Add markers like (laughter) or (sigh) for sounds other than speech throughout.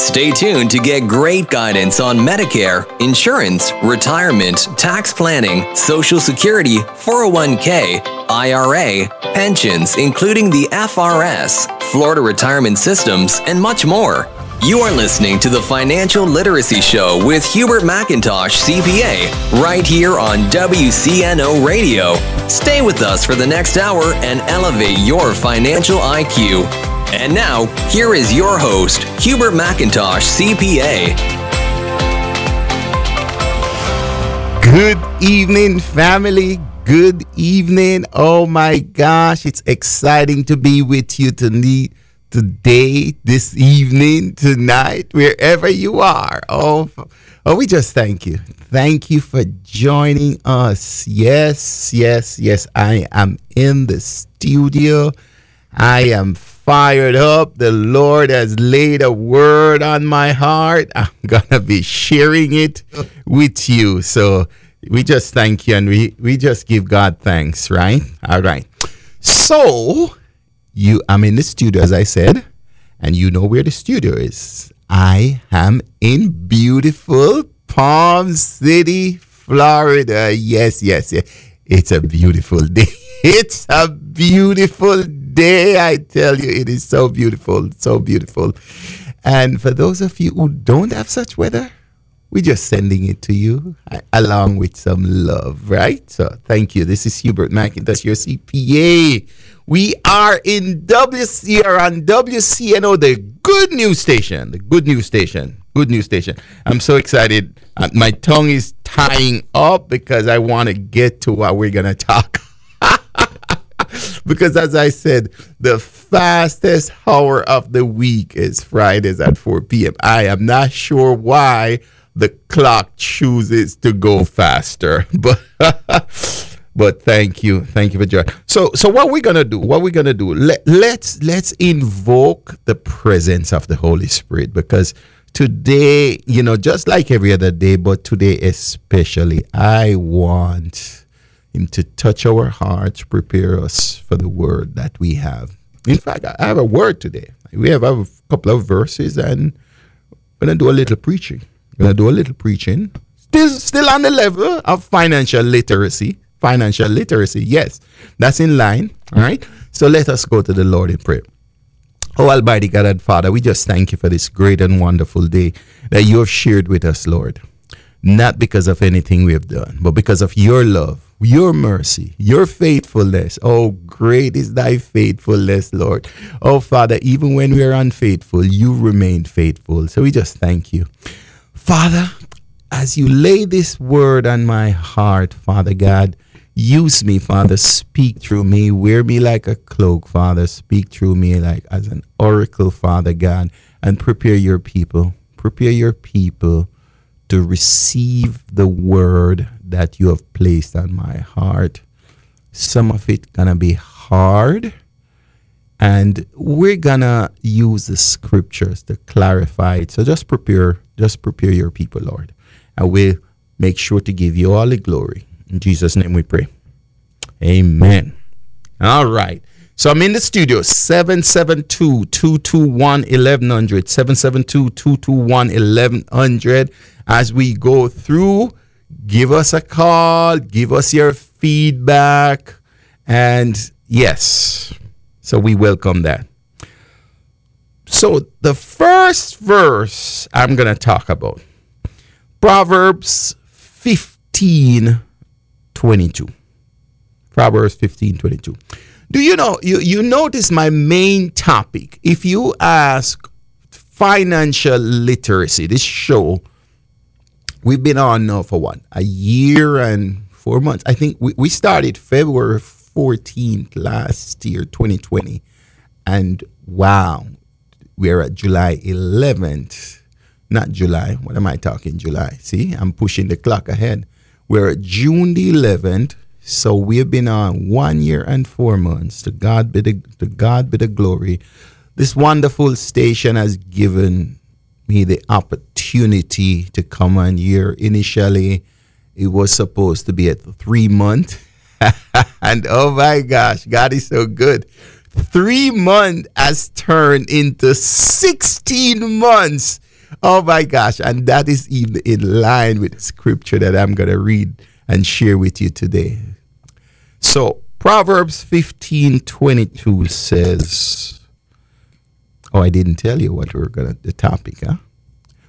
Stay tuned to get great guidance on Medicare, insurance, retirement, tax planning, Social Security, 401k, IRA, pensions, including the FRS, Florida Retirement Systems, and much more. You are listening to the Financial Literacy Show with Hubert McIntosh, CPA, right here on WCNO Radio. Stay with us for the next hour and elevate your financial IQ. And now, here is your host, Hubert McIntosh, CPA. Good evening, family. Good evening. Oh my gosh, it's exciting to be with you tonight, today, this evening, tonight, wherever you are. Oh, oh, we just thank you. Thank you for joining us. Yes, yes, yes. I am in the studio. I am fired up. The Lord has laid a word on my heart. I'm going to be sharing it with you. So we just thank you and we, we just give God thanks, right? All right. So you I'm in the studio, as I said, and you know where the studio is. I am in beautiful Palm City, Florida. Yes, yes, yes. It's a beautiful (laughs) day. It's a beautiful day. I tell you, it is so beautiful, so beautiful. And for those of you who don't have such weather, we're just sending it to you along with some love, right? So thank you. This is Hubert McIntosh, your CPA. We are in WCR on WCNO, the good news station, the good news station, good news station. I'm so excited. Uh, my tongue is tying up because I want to get to what we're going to talk because as I said, the fastest hour of the week is Fridays at 4 p.m. I am not sure why the clock chooses to go faster, (laughs) but but thank you, thank you for joining. So so what we're gonna do? What we're gonna do? Let let's let's invoke the presence of the Holy Spirit because today, you know, just like every other day, but today especially, I want him to touch our hearts, prepare us for the word that we have. In fact, I have a word today. We have a couple of verses and to do a little preaching. To do a little preaching. Still, still on the level of financial literacy. Financial literacy, yes, that's in line. All right. So let us go to the Lord in prayer. Oh, Almighty God and Father, we just thank you for this great and wonderful day that you have shared with us, Lord. Not because of anything we have done, but because of your love your mercy, your faithfulness. Oh, great is thy faithfulness, Lord. Oh, Father, even when we are unfaithful, you remain faithful. So we just thank you. Father, as you lay this word on my heart, Father God, use me, Father. Speak through me. Wear me like a cloak, Father. Speak through me like as an oracle, Father God, and prepare your people. Prepare your people to receive the word that you have placed on my heart. Some of it gonna be hard, and we're gonna use the scriptures to clarify it. So just prepare, just prepare your people, Lord, and we'll make sure to give you all the glory. In Jesus' name we pray. Amen. All right. So I'm in the studio, 772 221 1100. 772 221 1100. As we go through give us a call, give us your feedback, and yes, so we welcome that. So, the first verse I'm going to talk about Proverbs 15 22. Proverbs 15 22. Do you know, you, you notice my main topic? If you ask financial literacy, this show we've been on now for what a year and four months. I think we, we started February 14th last year, 2020, and wow, we're at July 11th. Not July. What am I talking? July. See, I'm pushing the clock ahead. We're at June the 11th. So we've been on one year and four months. To God be the to God be the glory. This wonderful station has given me the opportunity to come on here. Initially, it was supposed to be at three months. (laughs) and oh my gosh, God is so good. Three months has turned into 16 months. oh my gosh. And that is in, in line with scripture that I'm to read and share with you today. So, Proverbs 15 22 says, Oh, I didn't tell you what we're to, the topic, huh?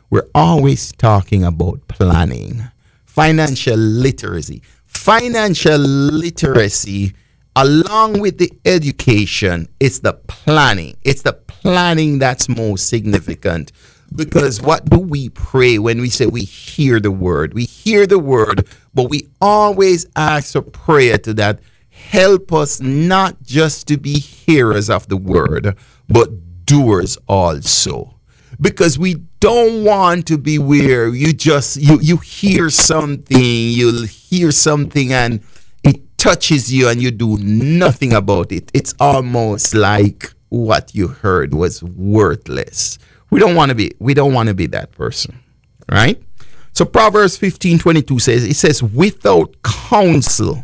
We're always talking about planning, financial literacy. Financial literacy, along with the education, it's the planning. It's the planning that's most significant. Because what do we pray when we say we hear the word? We hear the word, but we always ask a prayer to that. Help us not just to be hearers of the word, but doers also. Because we don't want to be where you just you you hear something, you'll hear something and it touches you and you do nothing about it. It's almost like what you heard was worthless. We don't want to be we don't want to be that person. Right? So Proverbs 15 22 says, it says, without counsel,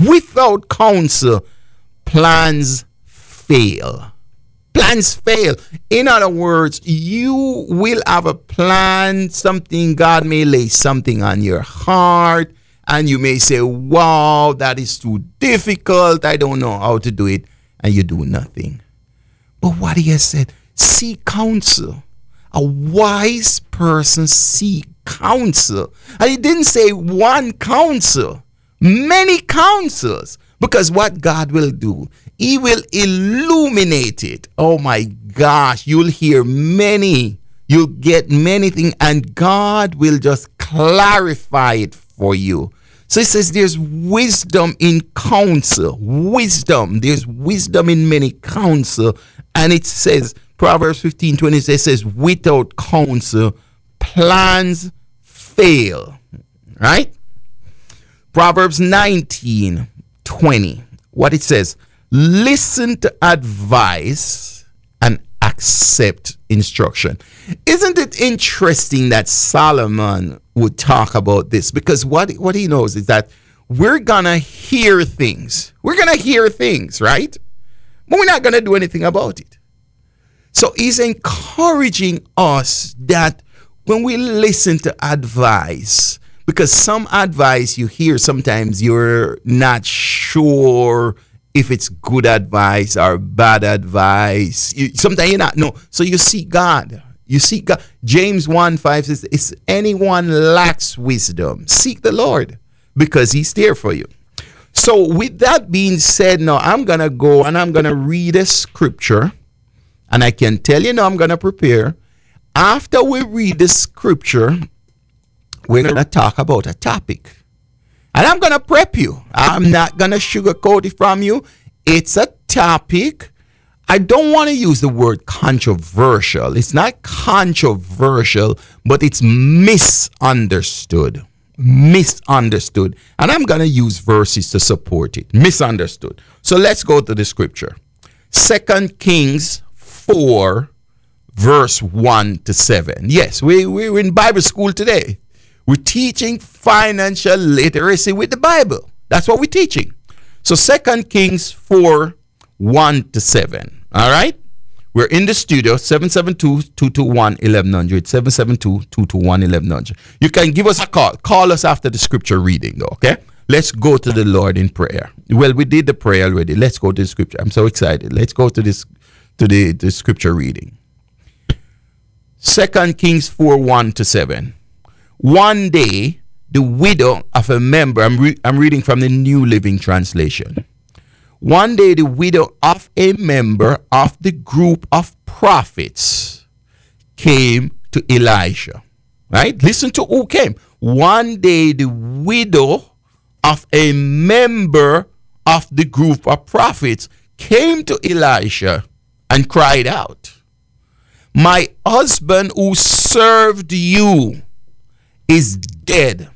without counsel, plans fail. Plans fail. In other words, you will have a plan, something, God may lay something on your heart, and you may say, Wow, that is too difficult. I don't know how to do it. And you do nothing. But what he has said, seek counsel. A wise person seek counsel. And he didn't say one counsel, many counsels. Because what God will do, He will illuminate it. Oh my gosh, you'll hear many, you'll get many things, and God will just clarify it for you. So He says there's wisdom in counsel. Wisdom. There's wisdom in many counsel. And it says, Proverbs 15 20 says, without counsel, plans fail. Right? Proverbs 19 20. What it says, listen to advice and accept instruction. Isn't it interesting that Solomon would talk about this? Because what, what he knows is that we're gonna hear things. We're gonna hear things, right? But we're not gonna do anything about it. So he's encouraging us that when we listen to advice, because some advice you hear sometimes you're not sure if it's good advice or bad advice. You, sometimes you're not. No. So you seek God. You seek God. James 1 5 says, If anyone lacks wisdom, seek the Lord because he's there for you. So, with that being said, now I'm going to go and I'm going to read a scripture. And I can tell you now, I'm going to prepare. After we read the scripture, we're going to talk about a topic. And I'm going to prep you. I'm not going to sugarcoat it from you. It's a topic. I don't want to use the word controversial. It's not controversial, but it's misunderstood. Misunderstood. And I'm going to use verses to support it. Misunderstood. So let's go to the scripture. Second Kings 4, verse 1 to 7. Yes, we, we're in Bible school today. We're teaching financial literacy with the Bible. That's what we're teaching. So Second Kings 4 1 to 7. All right? We're in the studio 772-221-1100 772-221-1100. You can give us a call. Call us after the scripture reading though, okay? Let's go to the Lord in prayer. Well, we did the prayer already. Let's go to the scripture. I'm so excited. Let's go to this to the, the scripture reading. Second Kings 4 1 to 7. One day, the widow of a member, I'm, re- I'm reading from the New Living Translation. One day, the widow of a member of the group of prophets came to Elisha. Right? Listen to who came. One day, the widow of a member of the group of prophets came to Elisha and cried out, My husband who served you is dead.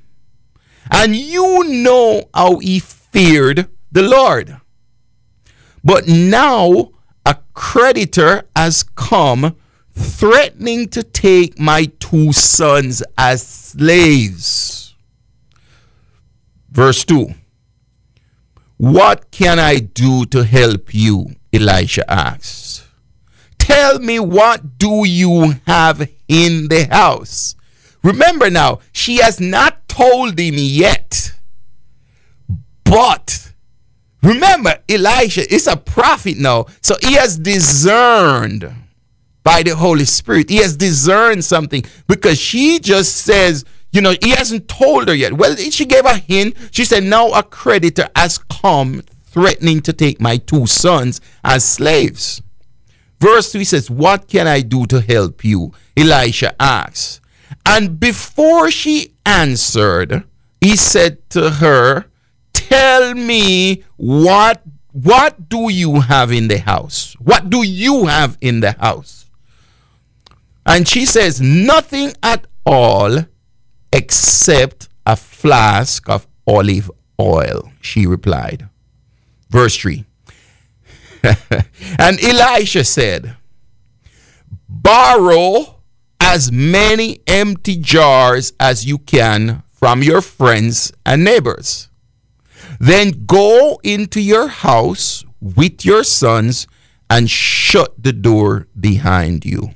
And you know how he feared the Lord. But now a creditor has come threatening to take my two sons as slaves. Verse 2 What can I do to help you? Elisha asks. Tell me what do you have in the house? Remember now, she has not told him yet. But remember, Elisha is a prophet now. So he has discerned by the Holy Spirit. He has discerned something because she just says, you know, he hasn't told her yet. Well, she gave a hint. She said, Now a creditor has come threatening to take my two sons as slaves. Verse 3 says, What can I do to help you? Elisha asks. And before she answered, he said to her, Tell me what what do you have in the house? What do you have in the house? And she says, Nothing at all except a flask of olive oil, she replied. Verse 3. (laughs) and Elisha said, Borrow as many empty jars as you can from your friends and neighbors. Then go into your house with your sons and shut the door behind you.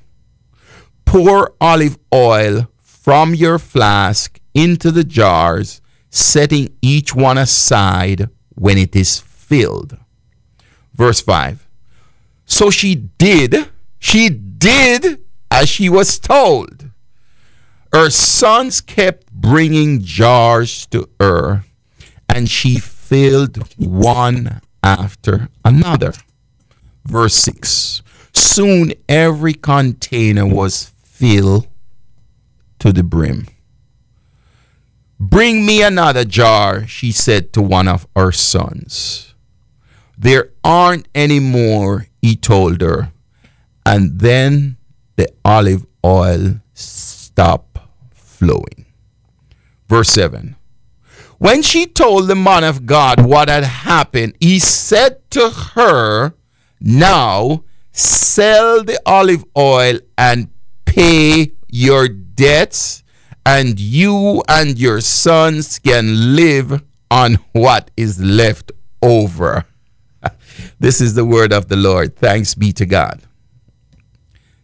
Pour olive oil from your flask into the jars, setting each one aside when it is filled. Verse 5. So she did, she did as she was told. Her sons kept bringing jars to her, and she filled one after another. Verse 6 Soon every container was filled to the brim. Bring me another jar, she said to one of her sons. There aren't any more, he told her. And then the olive oil stopped flowing. Verse 7. When she told the man of God what had happened, he said to her, Now sell the olive oil and pay your debts, and you and your sons can live on what is left over. (laughs) this is the word of the Lord. Thanks be to God.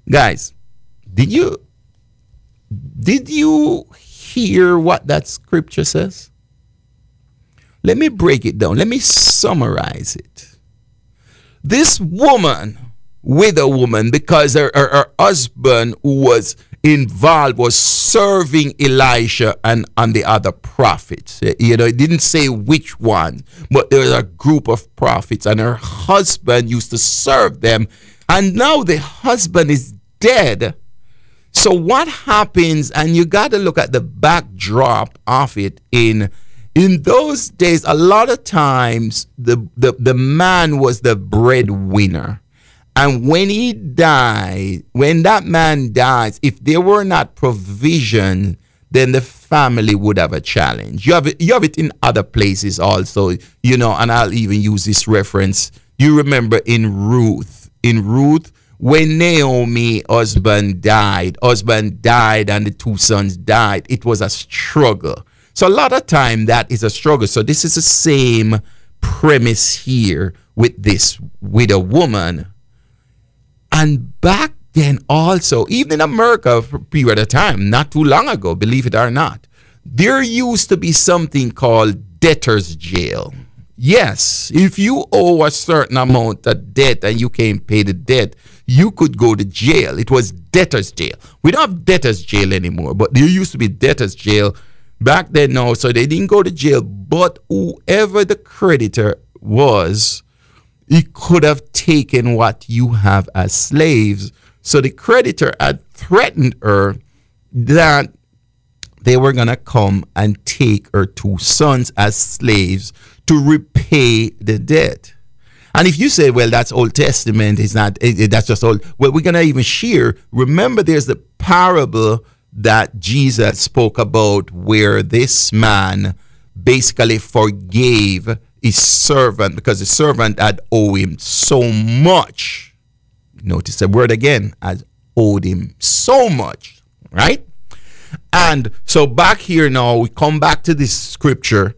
Guys, did you did you hear what that scripture says? Let me break it down. Let me summarize it. This woman, with a woman, because her, her, her husband who was involved was serving Elisha and, and the other prophets. Eh, you know, it didn't say which one, but there was a group of prophets, and her husband used to serve them. And now the husband is dead. So what happens, and you got to look at the backdrop of it in in those days, a lot of times the, the, the man was the breadwinner. And when he died, when that man dies, if there were not provision, then the family would have a challenge. You have it, you have it in other places also, you know, and I'll even use this reference. You remember in Ruth, in Ruth, when Naomi husband died, husband died and the two sons died, it was a struggle. So a lot of time that is a struggle. So this is the same premise here with this with a woman. And back then also, even in America for a period of time, not too long ago, believe it or not, there used to be something called debtor's jail. Yes, if you owe a certain amount of debt and you can't pay the debt, you could go to jail. It was debtor's jail. We don't have debtor's jail anymore, but there used to be debtor's jail back then no so they didn't go to jail but whoever the creditor was he could have taken what you have as slaves so the creditor had threatened her that they were going to come and take her two sons as slaves to repay the debt and if you say, well, that's Old Testament, it's not, it, it, that's just old. Well, we're going to even share. Remember, there's the parable that Jesus spoke about where this man basically forgave his servant because the servant had owed him so much. Notice the word again, has owed him so much, right? And so back here now, we come back to this scripture.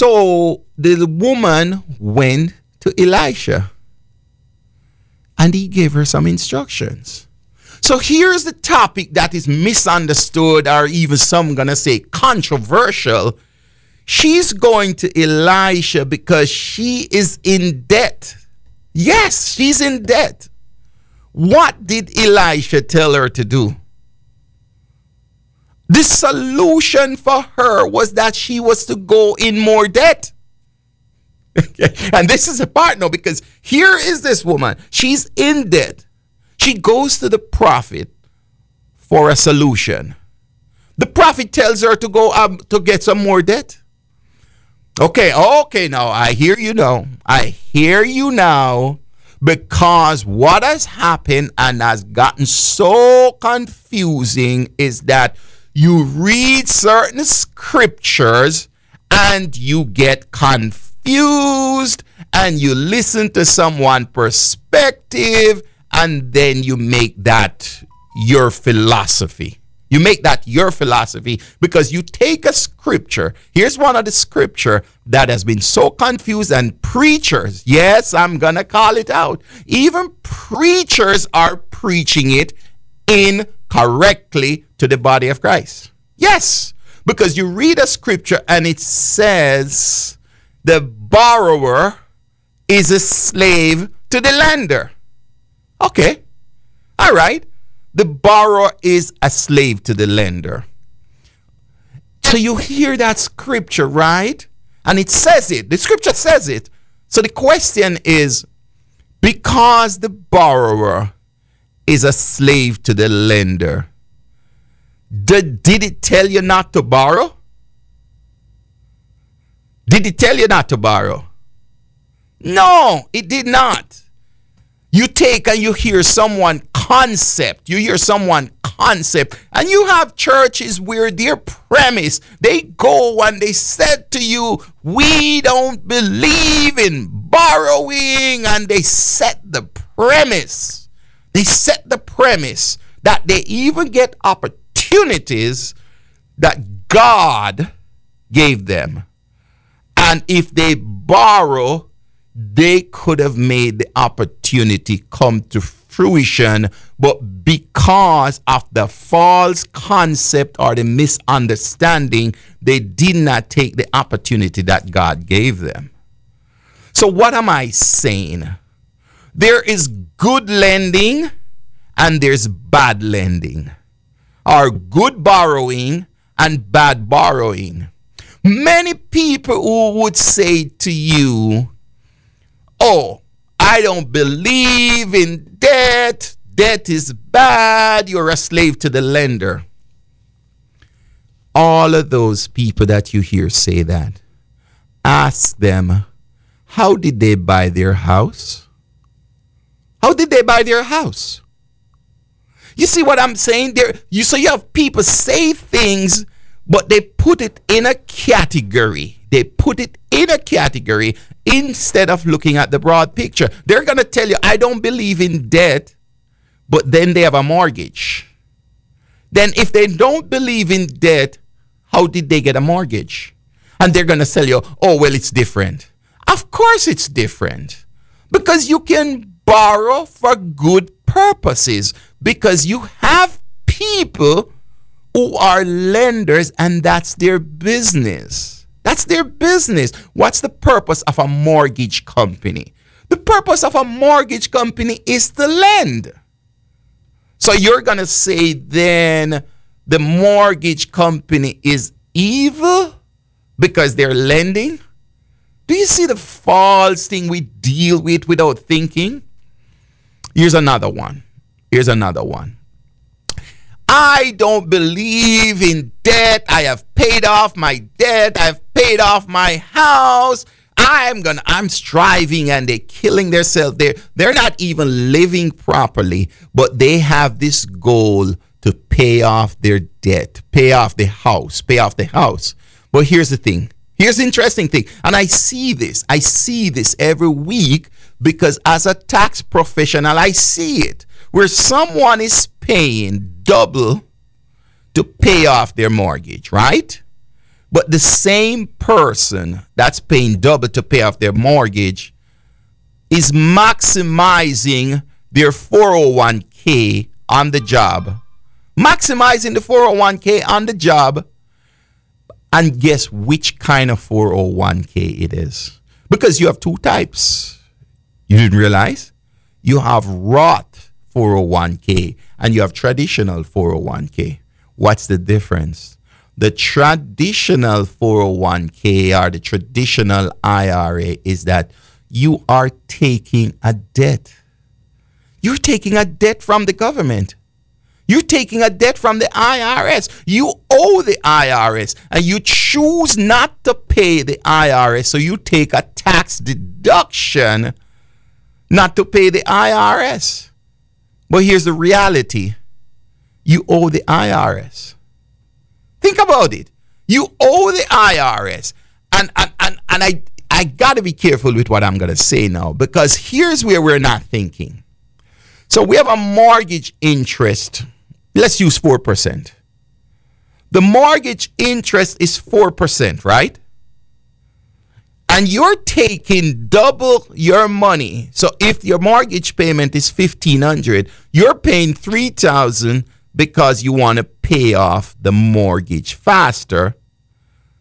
So the woman went to Elisha and he gave her some instructions. So here's the topic that is misunderstood, or even some gonna say controversial. She's going to Elisha because she is in debt. Yes, she's in debt. What did Elisha tell her to do? The solution for her was that she was to go in more debt. and this is a part now because here is this woman. She's in debt. She goes to the prophet for a solution. The prophet tells her to go um, to get some more debt. Okay, okay, now I hear you now. I hear you now because what has happened and has gotten so confusing is that you read certain scriptures and you get confused and you listen to someone perspective and then you make that your philosophy. You make that your philosophy because you take a scripture. Here's one of the scripture that has been so confused and preachers, yes, I'm going to call it out. Even preachers are preaching it incorrectly to the body of Christ. Yes, because you read a scripture and it says the borrower is a slave to the lender. Okay. All right. The borrower is a slave to the lender. So you hear that scripture, right? And it says it. The scripture says it. So the question is because the borrower is a slave to the lender, did, did it tell you not to borrow? Did it tell you not to borrow? No, it did not. You take and you hear someone concept, you hear someone concept, and you have churches where their premise, they go and they said to you, We don't believe in borrowing, and they set the premise. They set the premise that they even get opportunities that God gave them. And if they borrow, they could have made the opportunity come to fruition, but because of the false concept or the misunderstanding, they did not take the opportunity that God gave them. So, what am I saying? There is good lending and there's bad lending, or good borrowing and bad borrowing. Many people who would say to you, Oh, I don't believe in debt. Debt is bad. You're a slave to the lender. All of those people that you hear say that, ask them, how did they buy their house? How did they buy their house? You see what I'm saying? There, you so you have people say things, but they put it in a category. They put it in a category instead of looking at the broad picture. They're to tell you, I don't believe in debt, but then they have a mortgage. Then, if they don't believe in debt, how did they get a mortgage? And they're to tell you, oh, well, it's different. Of course, it's different because you can borrow for good purposes because you have people who are lenders and that's their business. That's their business. What's the purpose of a mortgage company? The purpose of a mortgage company is to lend. So you're going to say then the mortgage company is evil because they're lending? Do you see the false thing we deal with without thinking? Here's another one. Here's another one. I don't believe in debt. I have paid off my debt. I've paid off my house. I'm gonna I'm striving and they're killing themselves. They're they're not even living properly, but they have this goal to pay off their debt, pay off the house, pay off the house. But here's the thing. Here's the interesting thing. And I see this. I see this every week because as a tax professional, I see it where someone is paying double to pay off their mortgage, right? But the same person that's paying double to pay off their mortgage is maximizing their 401k on the job, maximizing the 401k on the job, and guess which kind of 401k it is? Because you have two types. You didn't realize? You have Roth 401k and you have traditional 401k. What's the difference? The traditional 401k or the traditional IRA is that you are taking a debt. You're taking a debt from the government. You're taking a debt from the IRS. You owe the IRS and you choose not to pay the IRS. So you take a tax deduction not to pay the IRS. But here's the reality you owe the IRS. Think about it. You owe the IRS. And, and, and, and I, I got to be careful with what I'm going to say now because here's where we're not thinking. So we have a mortgage interest. Let's use 4%. The mortgage interest is 4%, right? And you're taking double your money. So if your mortgage payment is 1500, you're paying 3000 because you want to pay off the mortgage faster.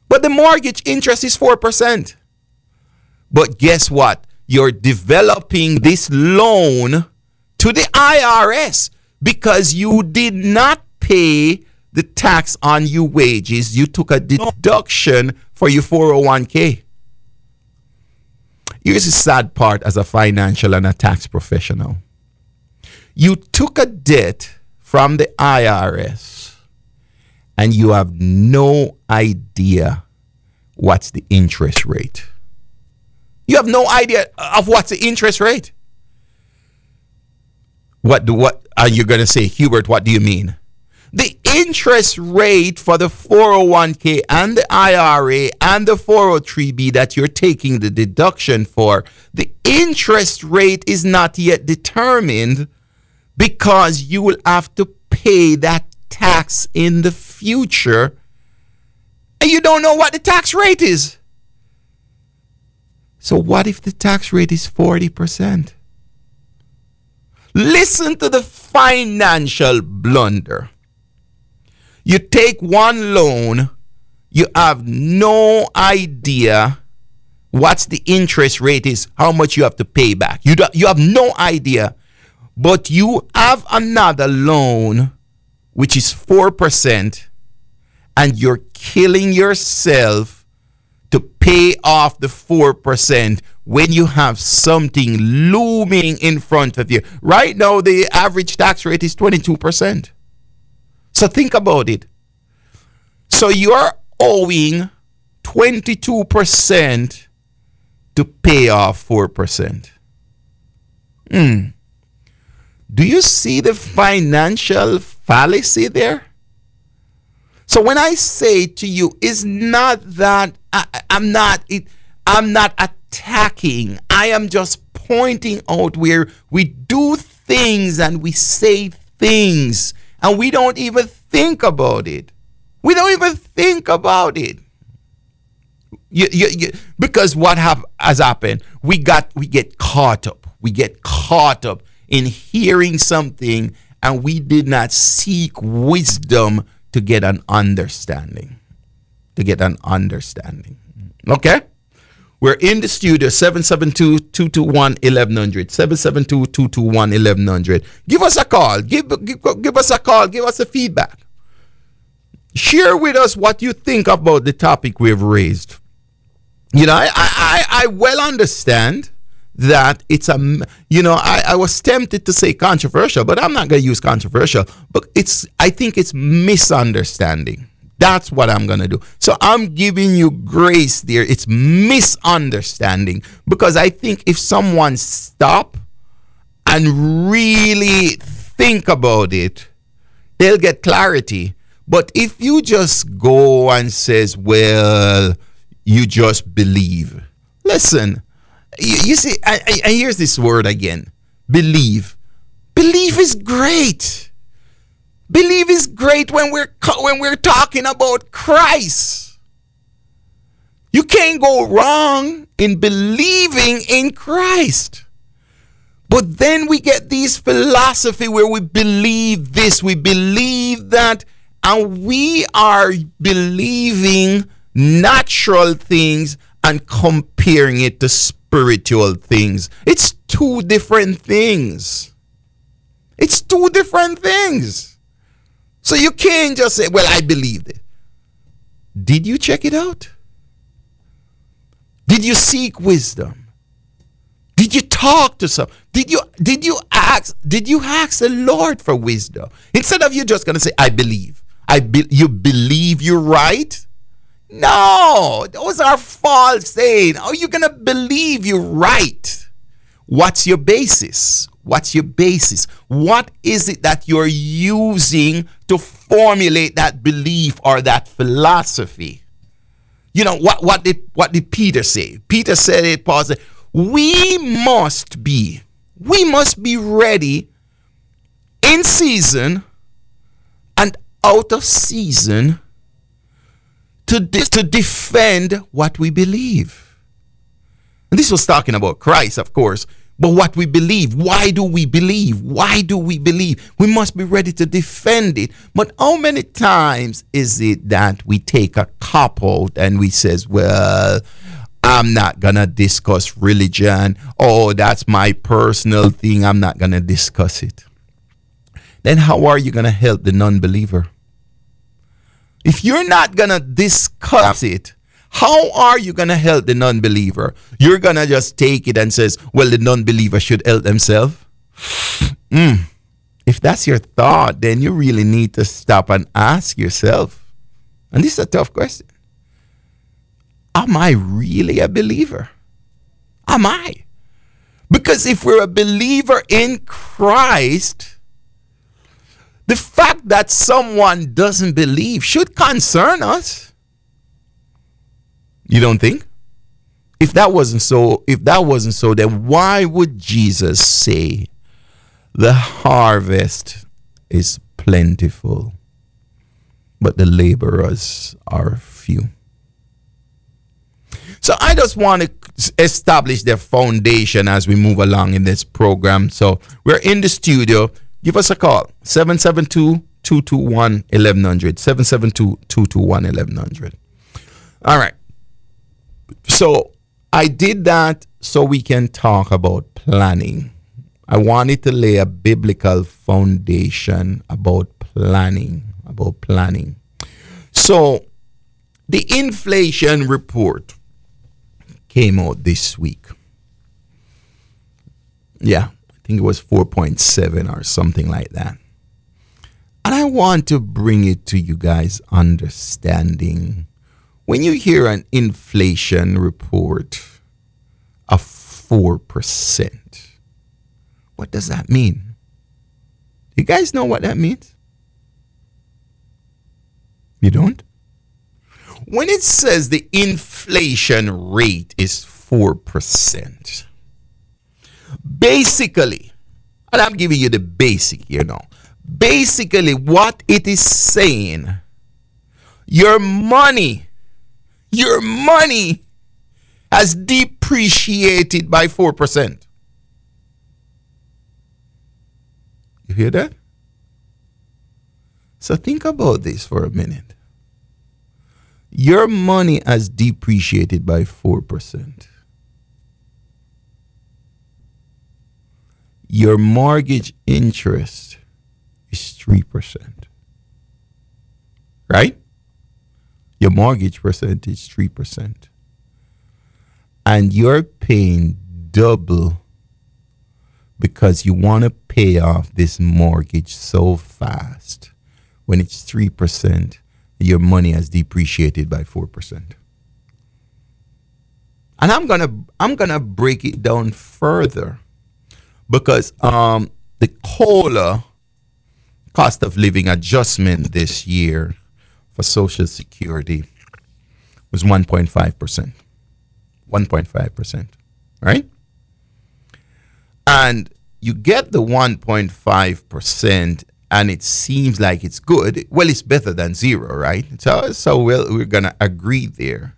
But the mortgage interest is 4%. But guess what? You're developing this loan to the IRS because you did not pay the tax on your wages. You took a deduction for your 401k. Here's the sad part as a financial and a tax professional. You took a debt from the IRS and you have no idea what's the interest rate. You have no idea of what's the interest rate. What do what are you going to say, Hubert? What do you mean? The interest rate for the 401k and the IRA and the 403b that you're taking the deduction for, the interest rate is not yet determined because you will have to pay that tax in the future and you don't know what the tax rate is. So, what if the tax rate is 40%? Listen to the financial blunder. You take one loan, you have no idea what's the interest rate is, how much you have to pay back. You, do, you have no idea. But you have another loan, which is 4%, and you're killing yourself to pay off the 4% when you have something looming in front of you. Right now, the average tax rate is 22%. So think about it. So you're owing 22% to pay off 4%. Hmm. Do you see the financial fallacy there? So when I say to you, it's not that I, am not it, I'm not attacking. I am just pointing out where we do things and we say things and we don't even think about it. We don't even think about it. You, you, you, because what have, has happened? We got we get caught up. We get caught up in hearing something, and we did not seek wisdom to get an understanding. To get an understanding. Okay? We're in the studio, 772-221-1100. 772-221-1100. Give us a call. Give, give, give us a call. Give us a feedback. Share with us what you think about the topic we've raised. You know, I, I, I well understand that it's a, you know, I, I was tempted to say controversial, but I'm not going to use controversial. But it's, I think it's misunderstanding. That's what I'm going to do. So I'm giving you grace there. It's misunderstanding because I think if someone stop and really think about it, they'll get clarity. But if you just go and says, well, you just believe. Listen, you, you see, I, I, I here's this word again. Believe. Believe is great. Believe is great when we're when we're talking about Christ. You can't go wrong in believing in Christ. But then we get these philosophy where we believe this, we believe that, and we are believing natural things and comparing it to spiritual things. It's two different things. It's two different things. So you can't just say, well, I believed it. Did you check it out? Did you seek wisdom? Did you talk to some? Did you did you ask did you ask the Lord for wisdom? Instead of you just gonna say, I believe. I be, you believe you're right? No, those are false saying. Are you gonna believe you're right? What's your basis? What's your basis? What is it that you're using to formulate that belief or that philosophy? You know what what did what did Peter say? Peter said it, Paul said, we must be, we must be ready in season and out of season to, de- to defend what we believe. And this was talking about Christ, of course, but what we believe. Why do we believe? Why do we believe? We must be ready to defend it. But how many times is it that we take a cop out and we says, well, I'm not gonna discuss religion. Oh, that's my personal thing. I'm not gonna discuss it. Then how are you gonna help the non-believer? If you're not going to discuss it, how are you going to help the non-believer? You're going to just take it and says, well, the non-believer should help themselves? (sighs) Mm. If that's your thought, then you really need to stop and ask yourself. And this is a tough question. Am I really a believer? Am I? Because if we're a believer in Christ, the fact that someone doesn't believe should concern us. You don't think? If that wasn't so, if that wasn't so, then why would Jesus say the harvest is plentiful, but the laborers are few? So I just want to establish the foundation as we move along in this program. So we're in the studio give us a call 772 221 1100. 772 221 1100. All right. So I did that so we can talk about planning. I wanted to lay a biblical foundation about planning, about planning. So the inflation report came out this week. Yeah, I think it was 4.7 or something like that. And I want to bring it to you guys understanding when you hear an inflation report of 4%, what does that mean? You guys know what that means? You don't? When it says the inflation rate is 4%, Basically, and I'm giving you the basic, you know. Basically, what it is saying, your money, your money has depreciated by 4%. You hear that? So think about this for a minute. Your money has depreciated by 4%. your mortgage interest is 3%. Right? Your mortgage percentage 3%. And you're paying double because you want to pay off this mortgage so fast. When it's 3%, your money has depreciated by 4%. And I'm going to I'm going to break it down further because um, the COLA cost of living adjustment this year for Social Security was 1.5%. 1.5%, right? And you get the 1.5% and it seems like it's good. Well, it's better than zero, right? So, so well, we're going to agree there.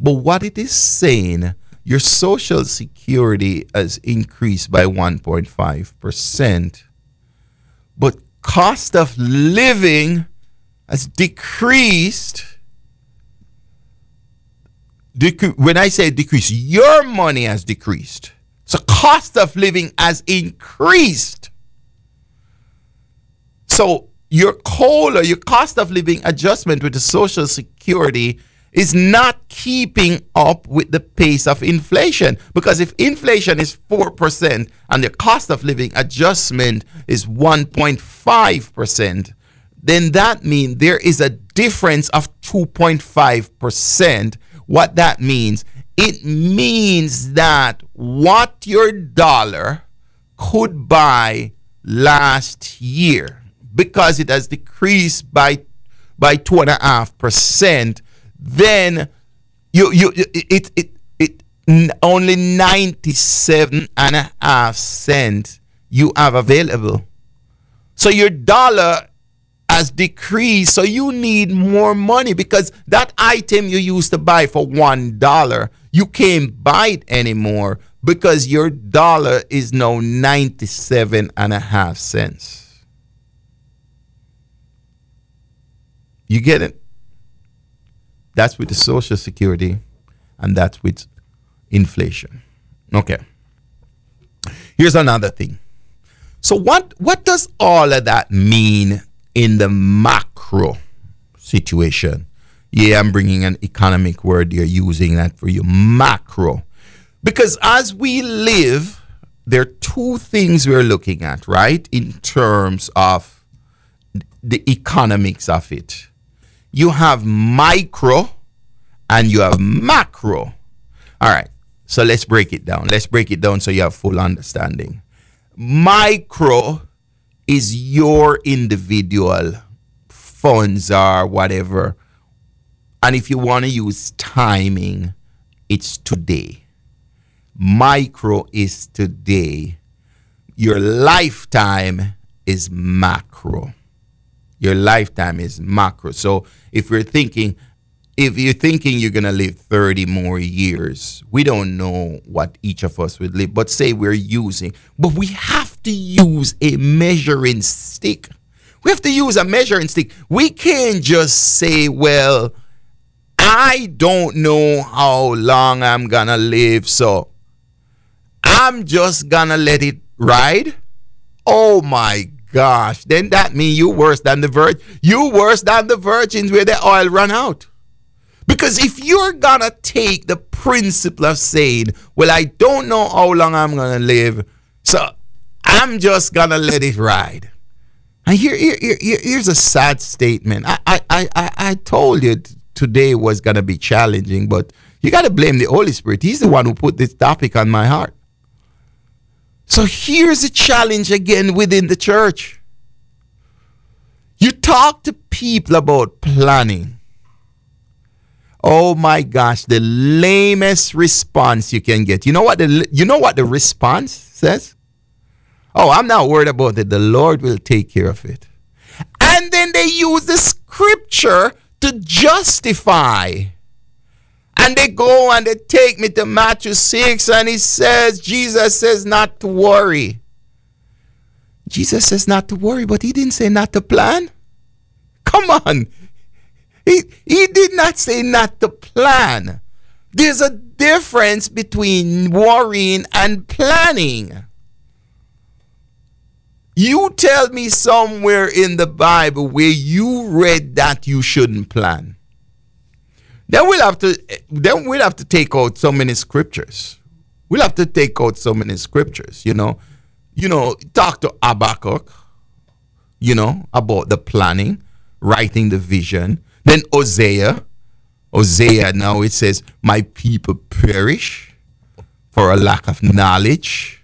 But what it is saying your social security has increased by 1.5%, but cost of living has decreased. Dec- when I say decrease, your money has decreased. So cost of living has increased. So your COLA, your cost of living adjustment with the Social Security is not keeping up with the pace of inflation. Because if inflation is 4% and the cost of living adjustment is 1.5%, then that means there is a difference of 2.5%. What that means, it means that what your dollar could buy last year, because it has decreased by by two and a half percent, then you you it it it only 97 and a half cent you have available so your dollar has decreased so you need more money because that item you used to buy for one dollar you can't buy it anymore because your dollar is now 97 and a half cents you get it that's with the Social Security, and that's with inflation. Okay. Here's another thing. So what what does all of that mean in the macro situation? Yeah, I'm bringing an economic word here, using that for you. Macro. Because as we live, there are two things we're looking at, right? In terms of the economics of it you have micro and you have macro. All right. So let's break it down. Let's break it down so you have full understanding. Micro is your individual funds or whatever. And if you want to use timing, it's today. Micro is today. Your lifetime is macro. Your lifetime is macro. So if you're thinking, if you're thinking you're gonna live 30 more years, we don't know what each of us would live, but say we're using, but we have to use a measuring stick. We have to use a measuring stick. We can't just say, well, I don't know how long I'm gonna live, so I'm just gonna let it ride. Oh my gosh, then that means you worse than the virgin. You worse than the virgins where the oil run out. Because if you're gonna take the principle of saying, well, I don't know how long I'm gonna live, so I'm just gonna let it ride. And here, here, here here's a sad statement. I, I, I, I told you today was gonna be challenging, but you gotta blame the Holy Spirit. He's the one who put this topic on my heart. So here's a challenge again within the church. You talk to people about planning. Oh my gosh, the lamest response you can get. You know what the you know what the response says? Oh, I'm not worried about it. The Lord will take care of it. And then they use the scripture to justify and they go and they take me to Matthew 6 and he says, Jesus says not to worry. Jesus says not to worry, but he didn't say not to plan. Come on. He, he did not say not to plan. There's a difference between worrying and planning. You tell me somewhere in the Bible where you read that you shouldn't plan. Then we'll have to then we'll have to take out so many scriptures. We'll have to take out so many scriptures, you know. You know, talk to Habakkuk, you know, about the planning, writing the vision. Then Hosea. Hosea now it says, My people perish for a lack of knowledge.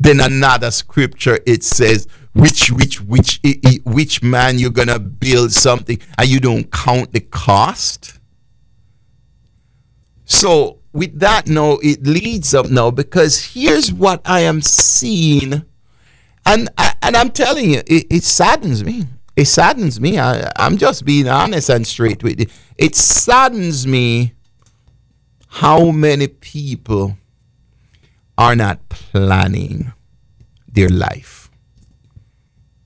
Then another scripture it says, which which which which man you're gonna build something and you don't count the cost so with that now, it leads up now because here's what I am seeing, and and I'm telling you, it, it saddens me. It saddens me. I, I'm just being honest and straight with you. It saddens me How many people are not planning their life?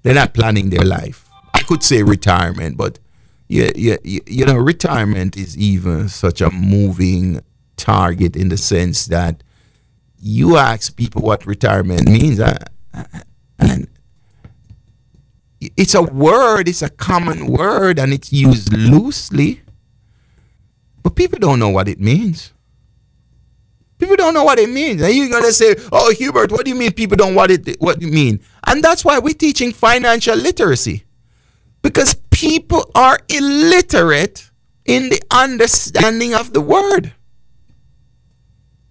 They're not planning their life. I could say retirement, but yeah, yeah, you know, retirement is even such a moving target in the sense that you ask people what retirement means, uh, and it's a word, it's a common word, and it's used loosely, but people don't know what it means. Don't know what it means. And you're gonna say, "Oh, Hubert, what do you mean people don't what it what do you mean?" And that's why we're teaching financial literacy, because people are illiterate in the understanding of the word.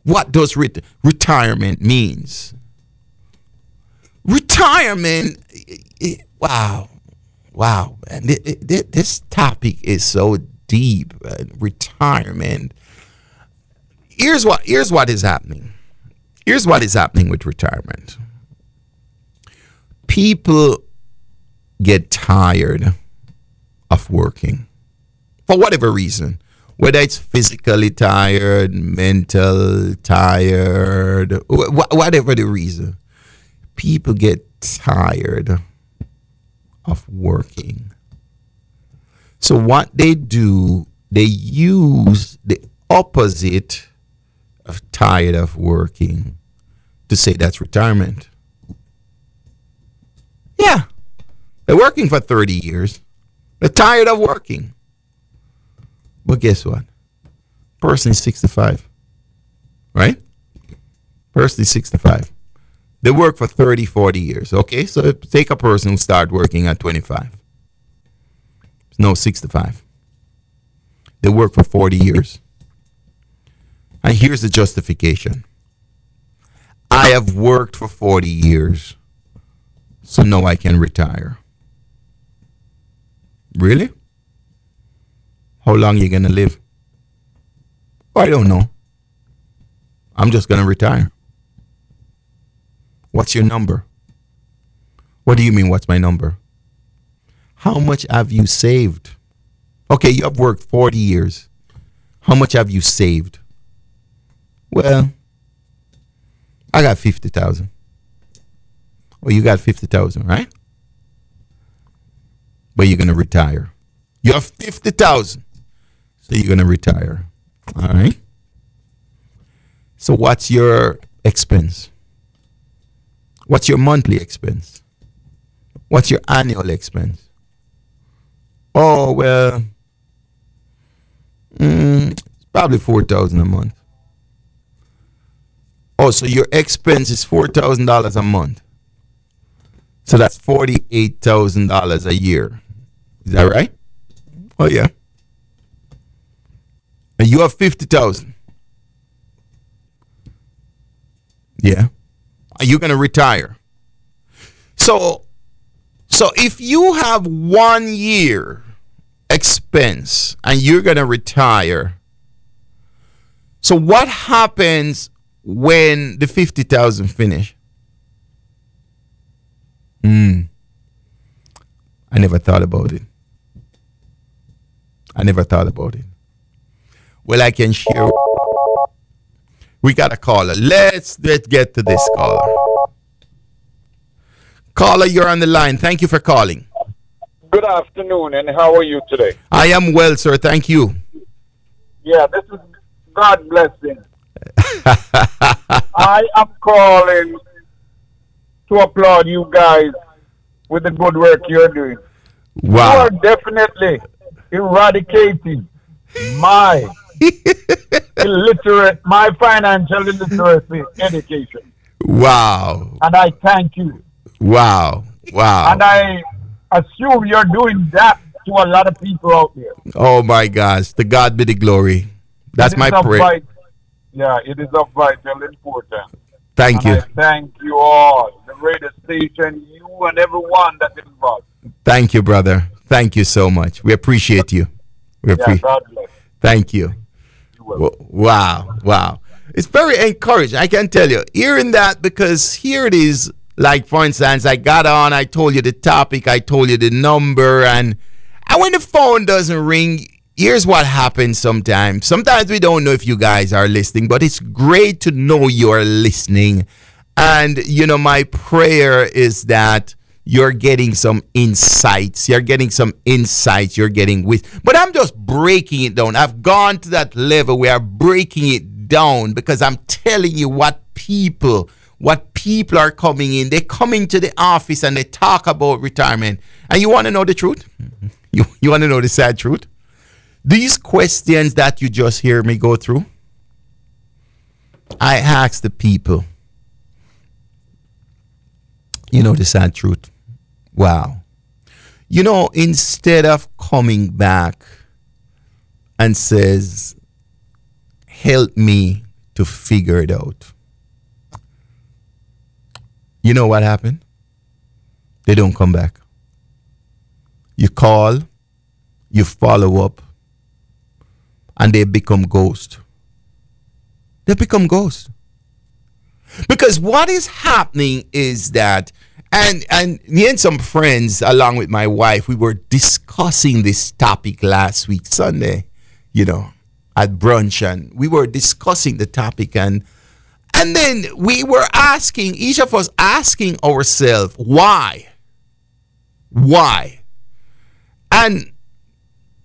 What does ret- retirement means? Retirement, wow, wow, man. This topic is so deep. Uh, retirement. Here's what. Here's what is happening. Here's what is happening with retirement. People get tired of working for whatever reason whether it's physically tired, mental tired, wh- whatever the reason, people get tired of working. So what they do, they use the opposite of tired of working to say that's retirement. Yeah. They're working for 30 years. They're tired of working. But guess what? Person is 65. Right? Person is 65. They work for 30, 40 years. Okay? So take a person who start working at 25. No, 65. They work for 40 years. And here's the justification. I have worked for 40 years, so now I can retire. Really? How long you gonna live? I don't know. I'm just gonna retire. What's your number? What do you mean, what's my number? How much have you saved? Okay, you have worked 40 years. How much have you saved? Well, I got 50,000. Well, you got 50,000, right? But you're going to retire. You have 50,000. So you're going to retire. All right. So what's your expense? What's your monthly expense? What's your annual expense? Oh, well, mm, probably 4000 a month. Oh, so your expense is $4,000 a month. So that's $48,000 a year. Is that right? Oh, yeah and you have 50,000. Yeah. Are you to retire? So so if you have 1 year expense and you're to retire, so what happens when the 50,000 finish? Hmm. I never thought about it. I never thought about it. Well, I can share. We got a caller. Let's let's get to this caller. Caller, you're on the line. Thank you for calling. Good afternoon, and how are you today? I am well, sir. Thank you. Yeah, this is God blessing. I am calling to applaud you guys with the good work you're doing. Wow. You are definitely eradicating my (laughs) illiterate, my financial illiteracy education. Wow. And I thank you. Wow. Wow. And I assume you're doing that to a lot of people out there. Oh my gosh. To God be the glory. That's my prayer. Yeah, it is of vital importance. Thank and you. I thank you all, the radio station, you and everyone that's involved. Thank you, brother. Thank you so much. We appreciate you. We appreciate. Yeah, Thank you. Wow, wow. It's very encouraging. I can tell you, hearing that because here it is. Like for instance, I got on, I told you the topic, I told you the number, and and when the phone doesn't ring, here's what happens sometimes. Sometimes we don't know if you guys are listening, but it's great to know you're listening. And, you know, my prayer is that you're getting some insights. You're getting some insights. You're getting with, but I'm just breaking it down. I've gone to that level where I'm breaking it down because I'm telling you what people, what people are coming in. They come into the office and they talk about retirement. And you want to know the truth? (laughs) You, you want to know the sad truth? These questions that you just hear me go through, I ask the people, you know the sad truth. Wow. You know, instead of coming back and says, help me to figure it out. You know what happened? They don't come back. You call, you follow up, and they become ghosts. They become ghosts. Because what is happening is that, and and me and some friends, along with my wife, we were discussing this topic last week, Sunday, you know, at brunch, and we were discussing the topic, and and then we were asking, each of us asking ourselves, why? Why? And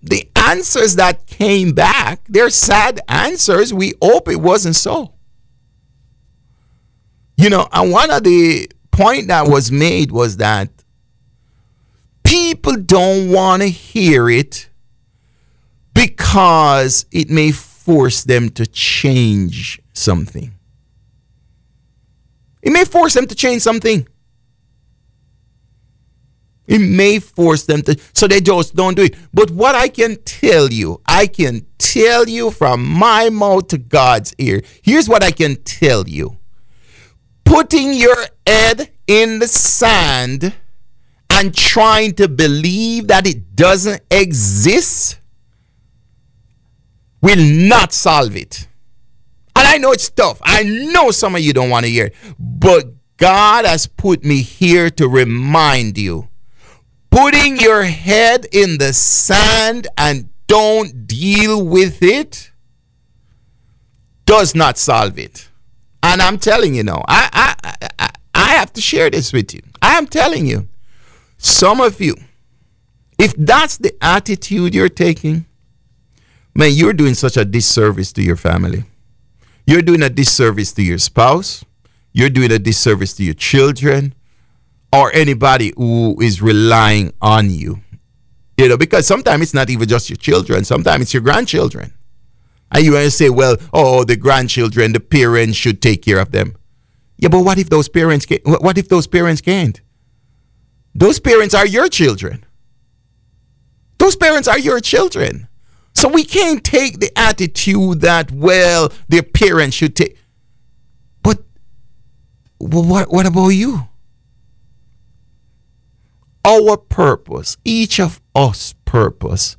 the answers that came back, they're sad answers. We hope it wasn't so. You know, and one of the point that was made was that people don't want to hear it because it may force them to change something. It may force them to change something. It may force them to, so they just don't do it. But what I can tell you, I can tell you from my mouth to God's ear. Here's what I can tell you putting your head in the sand and trying to believe that it doesn't exist will not solve it. And I know it's tough. I know some of you don't want to hear it. But God has put me here to remind you putting your head in the sand and don't deal with it does not solve it. And I'm telling you now, I, I, I, I have to share this with you. I am telling you, some of you, if that's the attitude you're taking, man, you're doing such a disservice to your family. You're doing a disservice to your spouse. You're doing a disservice to your children or anybody who is relying on you. You know, because sometimes it's not even just your children, sometimes it's your grandchildren. And you want to say, well, oh, the grandchildren, the parents should take care of them. Yeah, but what if those parents can't? What if those parents can't? Those parents are your children. Those parents are your children. So we can't take the attitude that, well, their parents should take. But what, what about you? Our purpose, each of us purpose,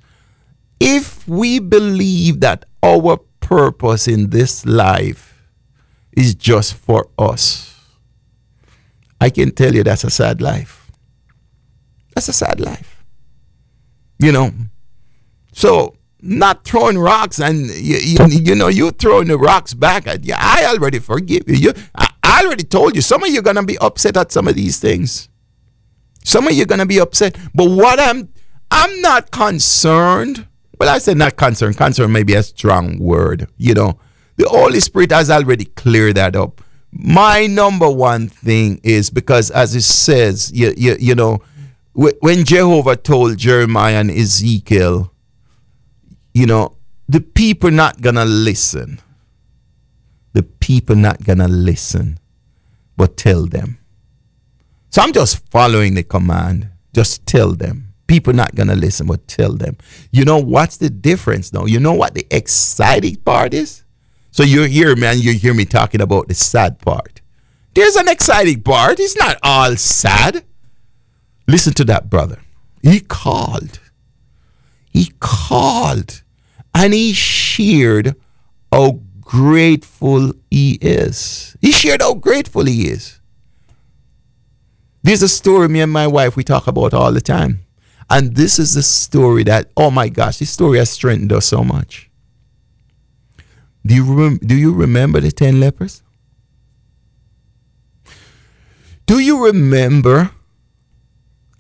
if we believe that our purpose in this life is just for us, I can tell you that's a sad life. That's a sad life. You know, so not throwing rocks and you, you, you, know you throwing the rocks back at you. I already forgive you. you I, I already told you. Some of you are gonna be upset at some of these things. Some of you are gonna be upset. But what I'm I'm not concerned. Well, I said not concerned. Concern may be a strong word. You know, the Holy Spirit has already cleared that up. My number one thing is because, as it says, you, you, you know, when Jehovah told Jeremiah and Ezekiel, you know, the people not gonna listen. The people not gonna listen, but tell them. So I'm just following the command. Just tell them. People not gonna listen, but tell them. You know what's the difference though? You know what the exciting part is? So you hear me and you hear me talking about the sad part. There's an exciting part. It's not all sad. Listen to that brother. He called. He called and he shared how grateful he is. He shared how grateful he is. There's a story me and my wife we talk about all the time. And this is the story that, oh my gosh, this story has strengthened us so much. Do you, rem- do you remember the 10 lepers? Do you remember?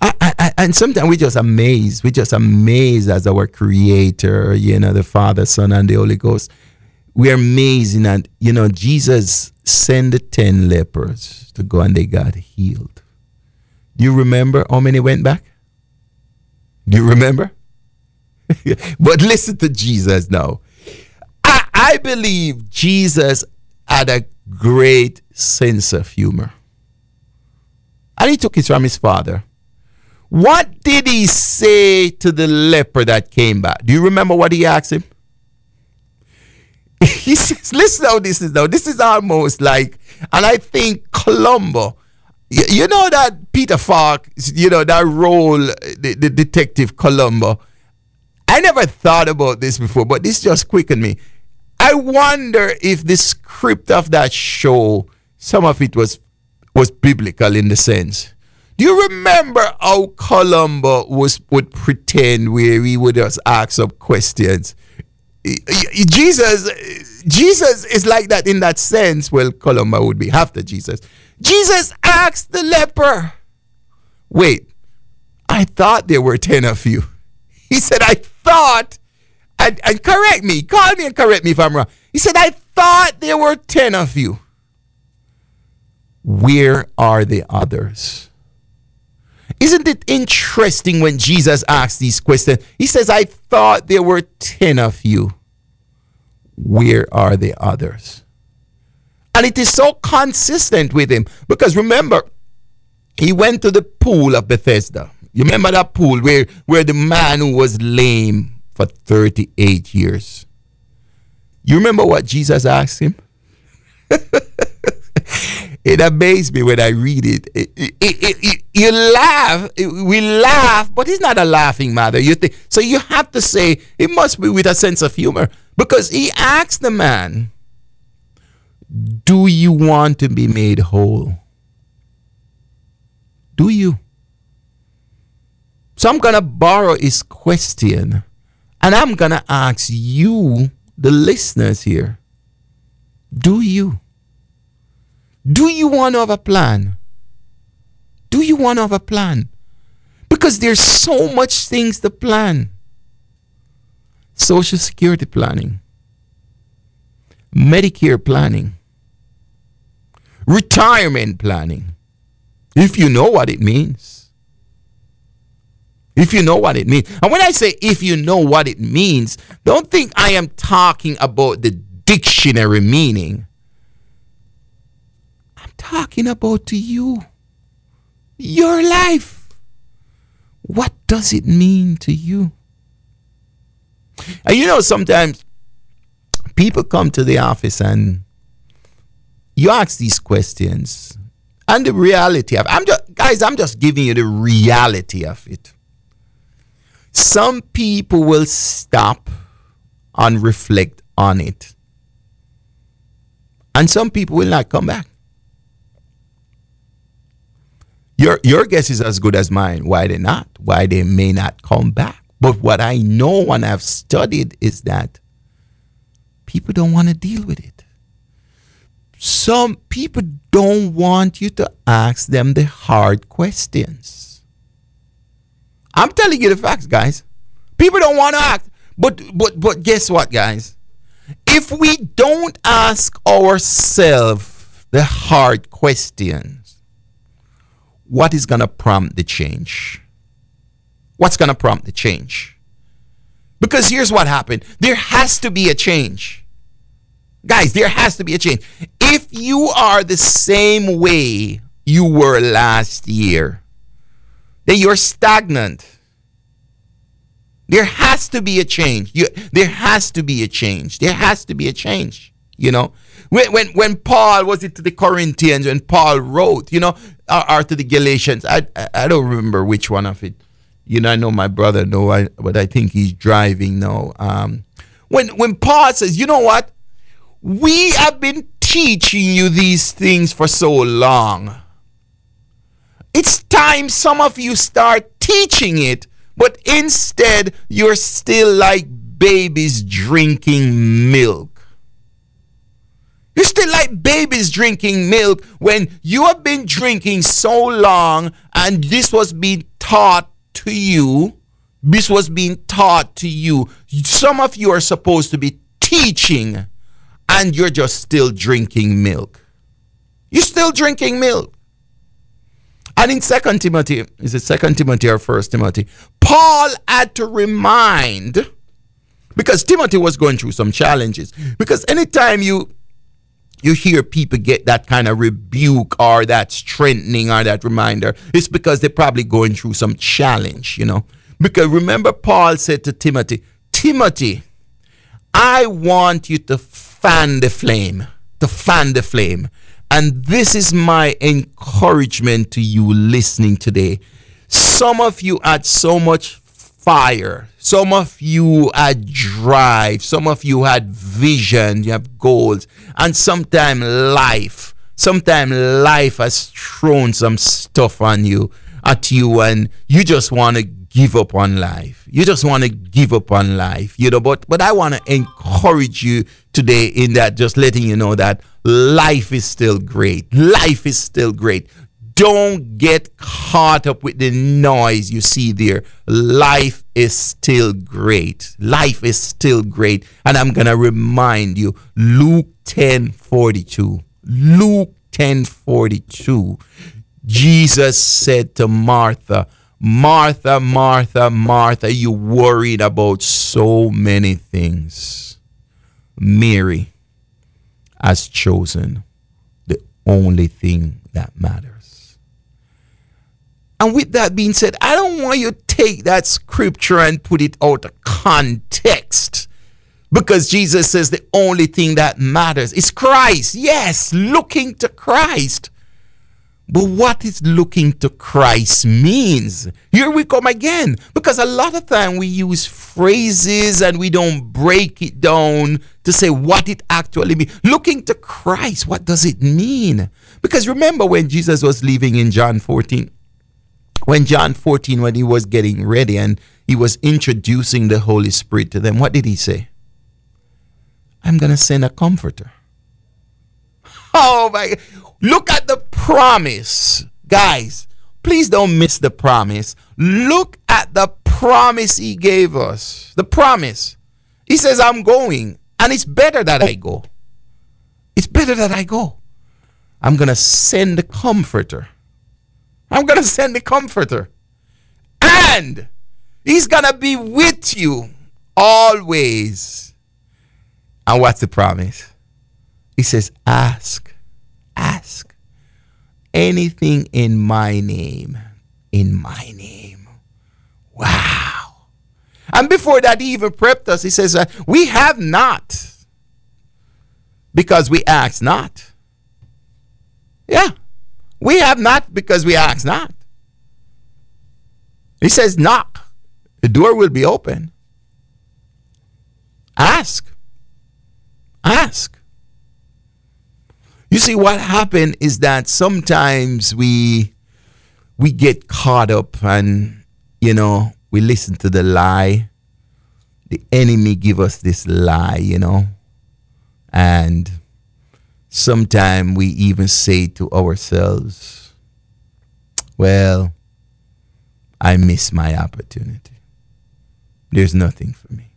I, I, and sometimes we just amazed. We just amazed as our creator, you know, the Father, Son, and the Holy Ghost. We're amazing And, you know, Jesus sent the 10 lepers to go and they got healed. You remember how many went back? Do you remember? (laughs) but listen to Jesus now. I, I believe Jesus had a great sense of humor. And he took it from his father. What did he say to the leper that came back? Do you remember what he asked him? (laughs) he says, listen how this is now. This is almost like, and I think Columbo, you, know that Peter Falk, you know, that role, the, the detective Columbo. I never thought about this before, but this just quickened me. I wonder if the script of that show, some of it was was biblical in the sense. Do you remember how Columbo was would pretend where he would just ask some questions? Jesus, Jesus is like that in that sense. Well, Columbo would be after Jesus. Jesus asked the leper, Wait, I thought there were 10 of you. (laughs) He said, I thought, and, and correct me, call me and correct me if I'm wrong. He said, I thought there were 10 of you. Where are the others? Isn't it interesting when Jesus asks these questions? He says, I thought there were 10 of you. Where are the others? And it is so consistent with him because remember, he went to the pool of Bethesda. You remember that pool where, where the man who was lame for 38 years? You remember what Jesus asked him? (laughs) it amazed me when I read it. It, it, it. you laugh, we laugh, but it's not a laughing matter. You think so? You have to say it must be with a sense of humor because he asked the man, "Do you want to be made whole? Do you?" So I'm gonna borrow his question, and I'm gonna ask you, the listeners here, do you? Do you want to have a plan? Do you want to have a plan? Because there's so much things to plan. Social security planning, Medicare planning, retirement planning. If you know what it means. If you know what it means. And when I say if you know what it means, don't think I am talking about the dictionary meaning I'm talking about to you. Your life. What does it mean to you? And you know, sometimes people come to the office and you ask these questions. And the reality of I'm just guys, I'm just giving you the reality of it. Some people will stop and reflect on it. And some people will not come back. Your your guess is as good as mine. Why they not? Why they may not come back? But what I know and I've studied is that people don't want to deal with it. Some people don't want you to ask them the hard questions. I'm telling you the facts, guys. People don't want to ask. But but but guess what, guys? If we don't ask ourselves the hard questions, what is to prompt the change? What's to prompt the change? Because here's what happened there has to be a change. Guys, there has to be a change. If you are the same way you were last year, then you're stagnant. There has to be a change. You, there has to be a change. There has to be a change. You know, when, when, when Paul was it to the Corinthians, when Paul wrote, you know, or, or to the Galatians, I, I, I don't remember which one of it. You know, I know my brother know, I, but I think he's driving now. Um, when when Paul says, you know what, we have been teaching you these things for so long. It's time some of you start teaching it But instead, you're still like babies drinking milk. You're still like babies drinking milk when you have been drinking so long and this was being taught to you. This was being taught to you. Some of you are supposed to be teaching and you're just still drinking milk. You're still drinking milk. And in Second Timothy, is it Second Timothy or First Timothy? Paul had to remind because Timothy was going through some challenges. Because anytime you you hear people get that kind of rebuke or that strengthening or that reminder, it's because they're probably going through some challenge, you know. Because remember, Paul said to Timothy, Timothy, I want you to fan the flame, to fan the flame. And this is my encouragement to you listening today. Some of you had so much fire. Some of you had drive. Some of you had vision. You have goals. And sometimes life, sometimes life has thrown some stuff on you, at you, and you just want to give up on life. You just want to give up on life, you know. But but I want to encourage you today in that, just letting you know that life is still great. Life is still great. Don't get caught up with the noise you see there. Life is still great. Life is still great. And I'm going to remind you Luke 10 42. Luke 10 42. Jesus said to Martha, Martha, Martha, Martha, you worried about so many things. Mary has chosen the only thing that matters. And with that being said, I don't want you to take that scripture and put it out of context. Because Jesus says the only thing that matters is Christ. Yes, looking to Christ. But what is looking to Christ means? Here we come again. Because a lot of time we use phrases and we don't break it down to say what it actually means. Looking to Christ, what does it mean? Because remember when Jesus was leaving in John 14, when John 14, when he was getting ready and he was introducing the Holy Spirit to them, what did he say? I'm going to send a comforter. (laughs) Oh my Look at the promise. Guys, please don't miss the promise. Look at the promise he gave us. The promise. He says, I'm going, and it's better that I go. It's better that I go. I'm going to send the comforter. I'm going to send the comforter. And he's going to be with you always. And what's the promise? He says, Ask ask anything in my name. In my name. Wow. And before that, he even prepped us. He says, uh, We have not because we ask not. Yeah. We have not because we ask not. He says, Knock. The door will be open. Ask. Ask. You see, what happened is that sometimes we we get caught up and you know we listen to the lie. The enemy give us this lie, you know, and sometimes we even say to ourselves, "Well, I miss my opportunity. There's nothing for me."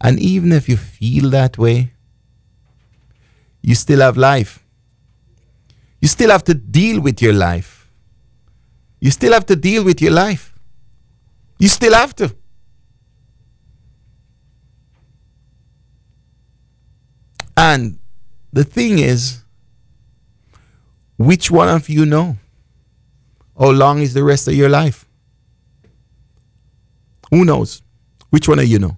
And even if you feel that way, you still have life. You still have to deal with your life. You still have to deal with your life. You still have to. And the thing is, which one of you know? How long is the rest of your life? Who knows? Which one of you know?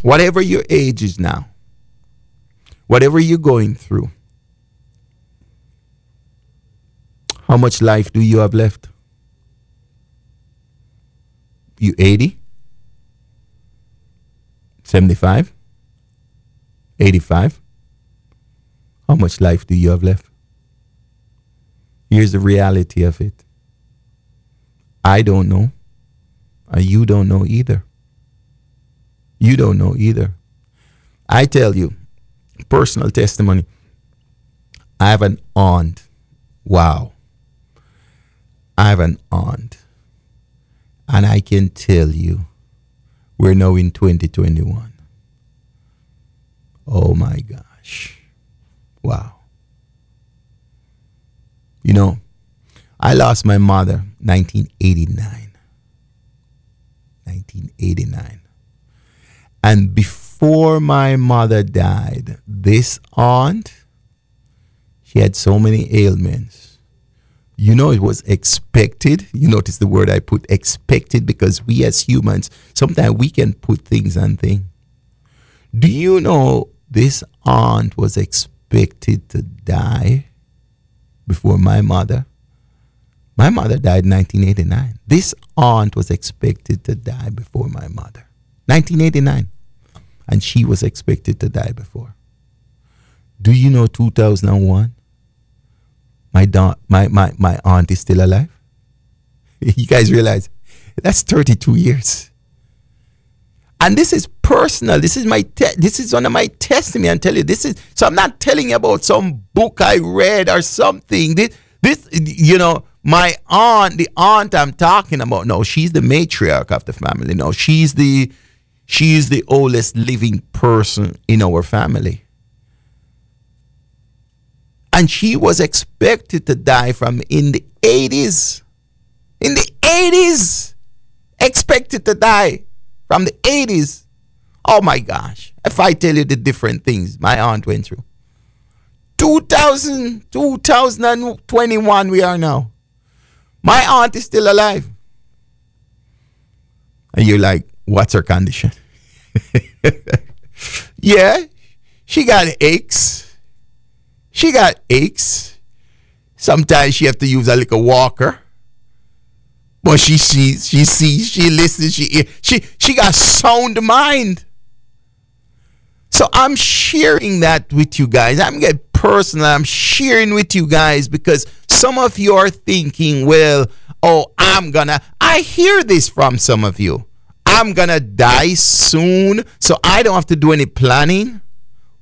Whatever your age is now, whatever you're going through, how much life do you have left? You 80? 75? 85? How much life do you have left? Here's the reality of it. I don't know. And you don't know either. You don't know either. I tell you, personal testimony. I have an aunt. Wow. I have an aunt. And I can tell you, we're now in 2021. Oh my gosh. Wow. You know, I lost my mother 1989. 1989. And before my mother died, this aunt, she had so many ailments. You know, it was expected. You notice the word I put expected because we as humans, sometimes we can put things on things. Do you know this aunt was expected to die before my mother? My mother died in 1989. This aunt was expected to die before my mother. 1989. And she was expected to die before. Do you know 2001? My, da- my, my, my aunt is still alive. (laughs) you guys realize that's 32 years. And this is personal. This is my te- this is one of my testimony. I tell you this is so. I'm not telling you about some book I read or something. This, this you know, my aunt, the aunt I'm talking about. No, she's the matriarch of the family. No, she's the she's the oldest living person in our family. And she was expected to die from in the 80s. In the 80s, expected to die from the 80s. Oh my gosh. If I tell you the different things my aunt went through. 2000, 2021 we are now. My aunt is still alive. And you're like, what's her condition? (laughs) yeah, she got aches. She got aches. Sometimes she have to use a little walker. But she sees, she sees, she listens, she she she got sound mind. So I'm sharing that with you guys. I'm getting personal. I'm sharing with you guys because some of you are thinking, well, oh, I'm gonna. I hear this from some of you. I'm gonna die soon, so I don't have to do any planning.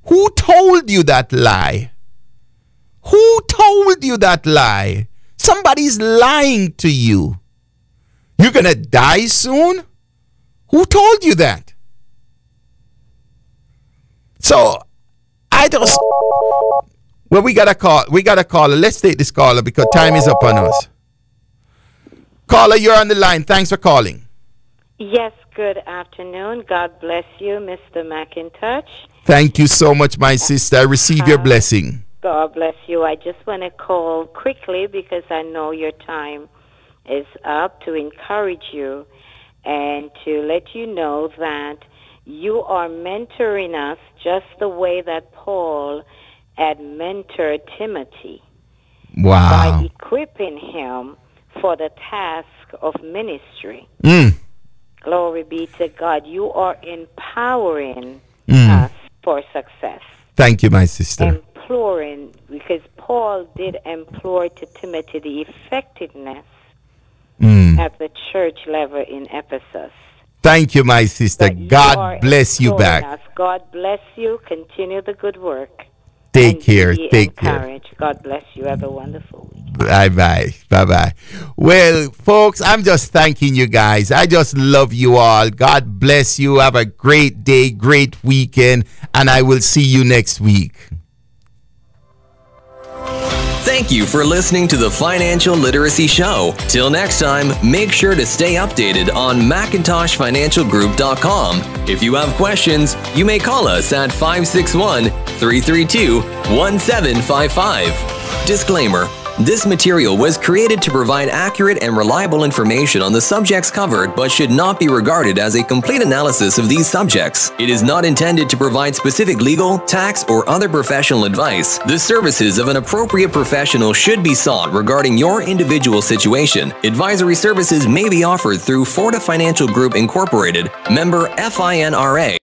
Who told you that lie? Who told you that lie? Somebody's lying to you. You're to die soon? Who told you that? So I just well we got a call we got a caller. Let's take this caller because time is up on us. Caller, you're on the line. Thanks for calling. Yes, good afternoon. God bless you, Mr. McIntosh. Thank you so much, my sister. I receive your blessing. God bless you. I just want to call quickly because I know your time is up to encourage you and to let you know that you are mentoring us just the way that Paul had mentored Timothy. Wow. By equipping him for the task of ministry. Mm. Glory be to God. You are empowering mm. us for success. Thank you, my sister. Imploring, because Paul did implore to Timothy the effectiveness mm. at the church level in Ephesus. Thank you, my sister. God bless you back. Us. God bless you. Continue the good work. Take care. Take encouraged. care. God bless you. Have a wonderful week. Bye bye. Bye bye. Well, folks, I'm just thanking you guys. I just love you all. God bless you. Have a great day, great weekend, and I will see you next week. Thank you for listening to the Financial Literacy Show. Till next time, make sure to stay updated on MacintoshFinancialGroup.com. If you have questions, you may call us at 561 332 1755. Disclaimer this material was created to provide accurate and reliable information on the subjects covered but should not be regarded as a complete analysis of these subjects. It is not intended to provide specific legal, tax, or other professional advice. The services of an appropriate professional should be sought regarding your individual situation. Advisory services may be offered through Forta Financial Group Incorporated, member FINRA.